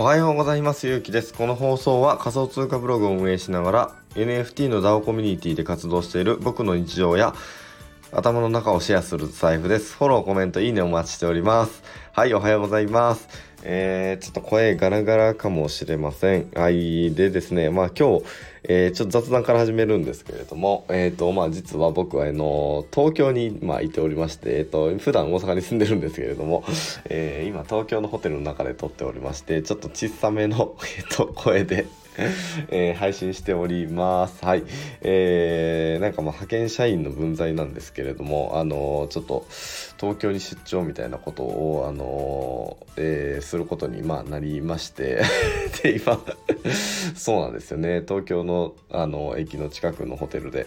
おはようございます。ゆうきです。この放送は仮想通貨ブログを運営しながら NFT の DAO コミュニティで活動している僕の日常や頭の中をシェアする財布です。フォロー、コメント、いいねお待ちしております。はい、おはようございます。えー、ちょっと声ガラガラかもしれません。はい。でですね、まあ今日、えー、ちょっと雑談から始めるんですけれども、えっ、ー、と、まあ実は僕は、あの、東京に、まあいておりまして、えっ、と、普段大阪に住んでるんですけれども、え、今東京のホテルの中で撮っておりまして、ちょっと小さめの、えっ、と、声で えー、配信しております。はい。えー、なんかまあ派遣社員の分際なんですけれども、あのー、ちょっと東京に出張みたいなことを、あのー、えー、することにまあなりまして で、今 そうなんですよね。東京のあの駅の近くのホテルで、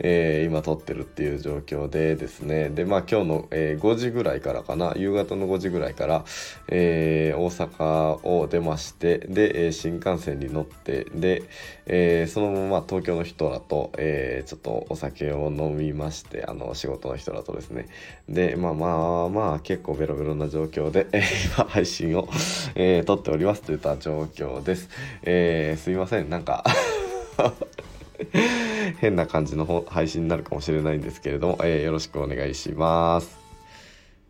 えー、今撮ってるっていう状況でですね。で、まあ今日の、えー、5時ぐらいからかな、夕方の5時ぐらいから、えー、大阪を出まして、で、新幹線に乗って、てで、えー、そのまま東京の人らと、えー、ちょっとお酒を飲みましてあの仕事の人らとですね。でまあまあまあ結構ベロベロな状況で、えー、今配信を、えー、撮っておりますといった状況です、えー、すいません。なんか 変な感じの配信になるかもしれないんですけれども、えー、よろしくお願いします。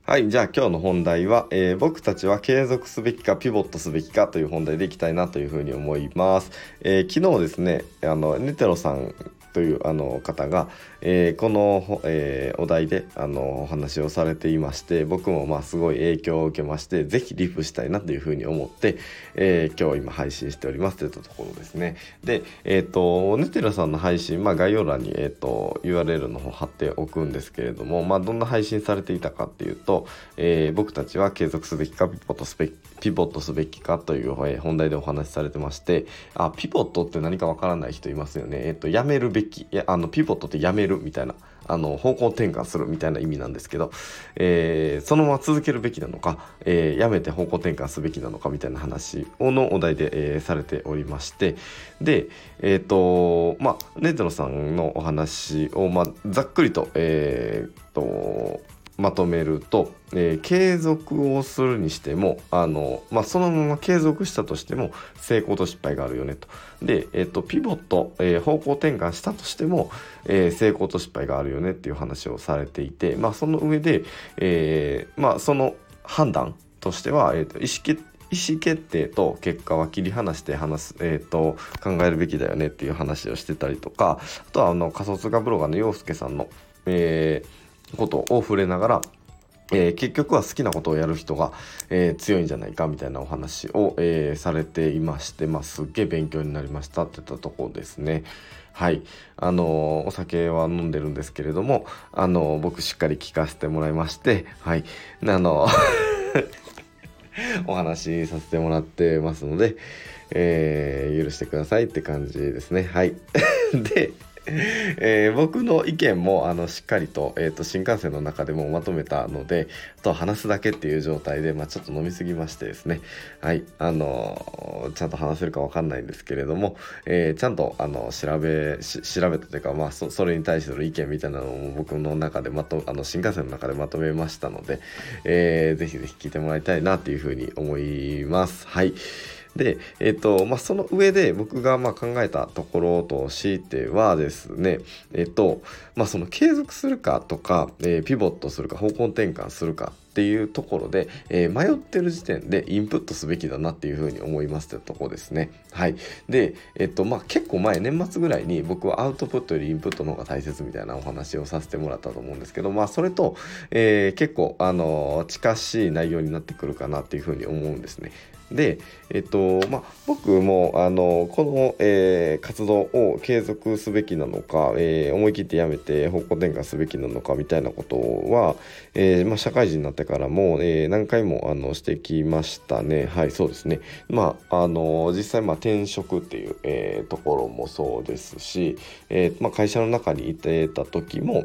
はい。じゃあ今日の本題は、えー、僕たちは継続すべきかピボットすべきかという本題でいきたいなというふうに思います。えー、昨日ですね、あの、ネテロさんというあの方が、えー、この、えー、お題であのお話をされていまして僕もまあすごい影響を受けまして是非リプしたいなというふうに思って、えー、今日今配信しております。といったところですね。でえっ、とネテラさんの配信、まあ、概要欄に、えーと、URL の方貼っておくんですけれども、まあ、どんな配信されていたかっていうと、え僕たちは継続すべきかピボットすべきピボットすべきかという、本題でお話しされてましてあピボットって何かわからない人いますよね。えっ、とやめるべききあのピボットってやめるみたいなあの方向転換するみたいな意味なんですけど、えー、そのまま続けるべきなのか、えー、やめて方向転換すべきなのかみたいな話をのお題で、えー、されておりましてでえっ、とまあネトロさんのお話を、まあ、ざっくりとえっ、とまとめると、えー、継続をするにしてもあの、まあ、そのまま継続したとしても成功と失敗があるよねと。で、えっ、ー、と、ピボット、えー、方向転換したとしても、え成功と失敗があるよねっていう話をされていて、まあ、その上で、えまあ、その判断としては、えーと、意思決意思決定と結果は切り離して話す、えーと、考えるべきだよねっていう話をしてたりとかあとはあの仮想通貨ブロガーの洋介さんの、えー、ことを触れながら、えー、結局は好きなことをやる人が、えー、強いんじゃないかみたいなお話を、えー、されていまして、まあ、すっげえ勉強になりましたっていったところですね。はい。あのお酒は飲んでるんですけれども、あの僕しっかり聞かせてもらいまして、はい。あの お話しさせてもらってますので、えー、許してくださいって感じですね。はい。で、えー、僕の意見もあのしっかりと,、えーと、新幹線の中でもまとめたのであと話すだけっていう状態で、まあ、ちょっと飲みすぎましてですね。はい。あのちゃんと話せるか分かんないんですけれども、えー、ちゃんとあの調べ調べたというか、まあそ、それに対する意見みたいなのを僕の中でまとあの新幹線の中でまとめましたので、えー、ぜひぜひ聞いてもらいたいなというふうに思います。はい。で、えっ、ー、と、まあ、その上で僕がま考えたところとしてはですね、えっ、ー、と、まあ、その継続するかとか、えー、ピボットするか、方向転換するかっていうところで、え、迷ってる時点でインプットすべきだなっていうふうに思いますってとこですね。はい。で、えっと、まあ、結構前、年末ぐらいに僕はアウトプットよりインプットの方が大切みたいなお話をさせてもらったと思うんですけど、まあ、それと、えー、結構、あの近しい内容になってくるかなっていうふうに思うんですね。で、えっとまあ、僕もあのこの、えー、活動を継続すべきなのか、えー、思い切ってやめて方向転換すべきなのかみたいなことは、えーまあ、社会人になってからも、えー、何回もあのしてきましたね。はい、そうですね。まあ、あの実際、まあ、転職っていう、えー、ところもそうですし、えーまあ、会社の中にいてた時も、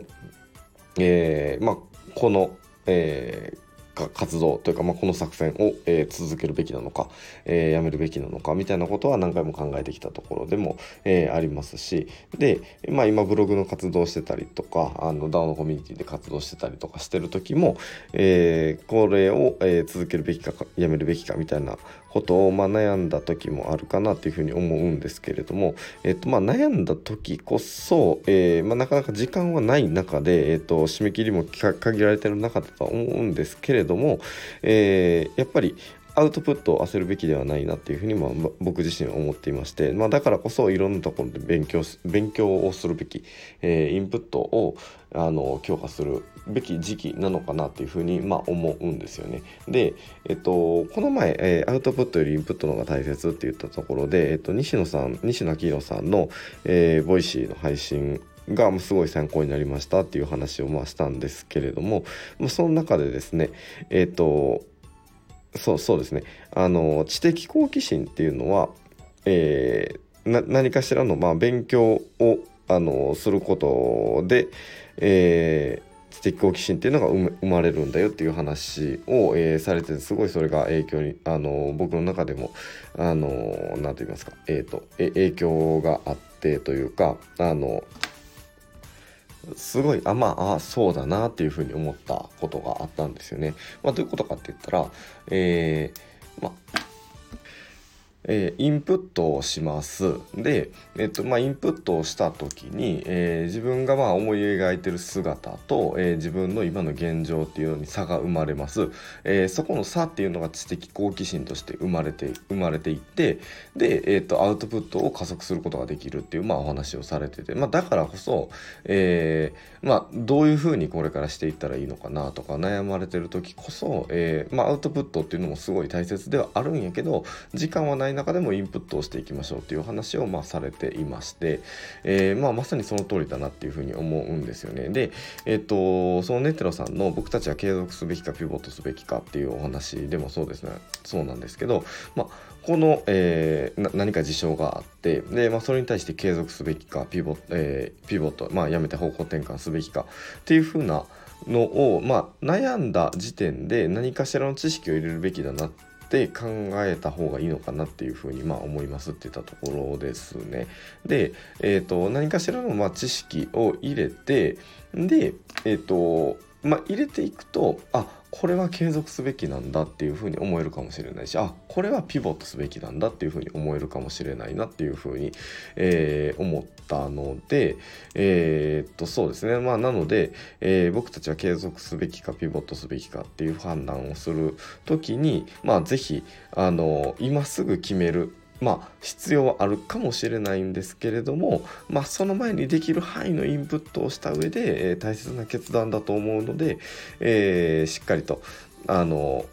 えーまあ、この、えー活動というか、まあ、この作戦を、えー、続けるべきなのか、えー、やめるべきなのかみたいなことは何回も考えてきたところでも、えー、ありますしで、まあ、今ブログの活動してたりとかあの DAO のコミュニティで活動してたりとかしてる時も、え、これを、え、続けるべきかやめるべきかみたいなことを、まあ、悩んだ時もあるかなというふうに思うんですけれども、えっとまあ、悩んだ時こそ、えまあ、なかなか時間はない中で、えっと、締め切りも限られてる中だと思うんですけれどども、えー、やっぱりアウトプットを焦るべきではないなっていうふうに、ま、僕自身は思っていまして、まあ、だからこそいろんなところで勉強勉強をするべき、えー、インプットをあの強化するべき時期なのかなっていうふうに、ま、思うんですよね。で、えっと、この前、えー、アウトプットよりインプットの方が大切って言ったところで、えっと、西野さん西野亮廣さんの、えー、 Voicy の配信がすごい参考になりましたっていう話をまあしたんですけれども、まあ、その中でですねえっ、とそうそうですね。あの知的好奇心っていうのは、えー、何かしらのまあ勉強をあのすることで、えー、知的好奇心っていうのが生まれるんだよっていう話を、えー、されてすごいそれが影響にあの僕の中でもあの何て言いますか、えーと、え影響があってというかあのすごいあまああそうだなっていうふうに思ったことがあったんですよね。まあ、どういうことかって言ったら、えー、えー、インプットをします。で、えっとまあ、インプットをした時に、えー、自分がまあ思い描いてる姿と、えー、自分の今の現状っていうのに差が生まれます。えそこの差っていうのが知的好奇心として生まれて生まれていってで、えっとアウトプットを加速することができるっていう、まあ、お話をされてて、まあ、だからこそ、えまあ、どういうふうにこれからしていったらいいのかなとか悩まれてる時こそ、えまあ、アウトプットっていうのもすごい大切ではあるんやけど時間はないな中でもインプットをしていきましょうっていう話をまあされていまして、えー、まあ、まさにその通りだなっていうふうに思うんですよね。で、えっ、とそのネテロさんの僕たちは継続すべきかピボットすべきかっていうお話でもそうですねそうなんですけど、まあ、この、えー、何か事象があってで、まあ、それに対して継続すべきかピボ,、えー、ピボット、まあ、やめて方向転換すべきかっていうふうなのを、まあ、悩んだ時点で何かしらの知識を入れるべきだなってって考えた方がいいのかなっていうふうにまあ思いますって言ったところですね。で、えーと、何かしらのまあ知識を入れてで、えっ、ー、とまあ、入れていくとあこれは継続すべきなんだっていうふうに思えるかもしれないしあこれはピボットすべきなんだっていうふうに思えるかもしれないなっていうふうに、えー、思ったのでえー、っとそうですね。まあなので、えー、僕たちは継続すべきかピボットすべきかっていう判断をする時にまあ是非あの今すぐ決めるまあ必要はあるかもしれないんですけれども、まあ、その前にできる範囲のインプットをした上で、えー、大切な決断だと思うので、えー、しっかりとあの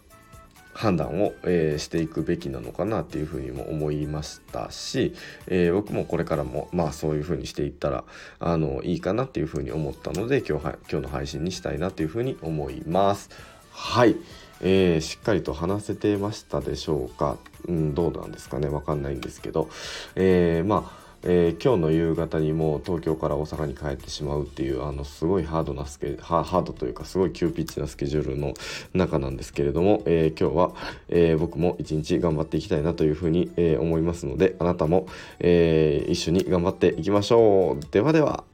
判断を、えー、していくべきなのかなっていうふうにも思いましたし、えー、僕もこれからもまあそういうふうにしていったらあのいいかなっていうふうに思ったので今日は今日の配信にしたいなっていうふうに思います。はい。えー、しっかりと話せてましたでしょうか、うん、どうなんですかね？わかんないんですけど、えー、まあえー、今日の夕方にも東京から大阪に帰ってしまうっていうあのすごいハードなスケハードというかすごい急ピッチなスケジュールの中なんですけれども、えー、今日は、えー、僕も一日頑張っていきたいなというふうに、え思いますのであなたも、え一緒に頑張っていきましょう。ではでは。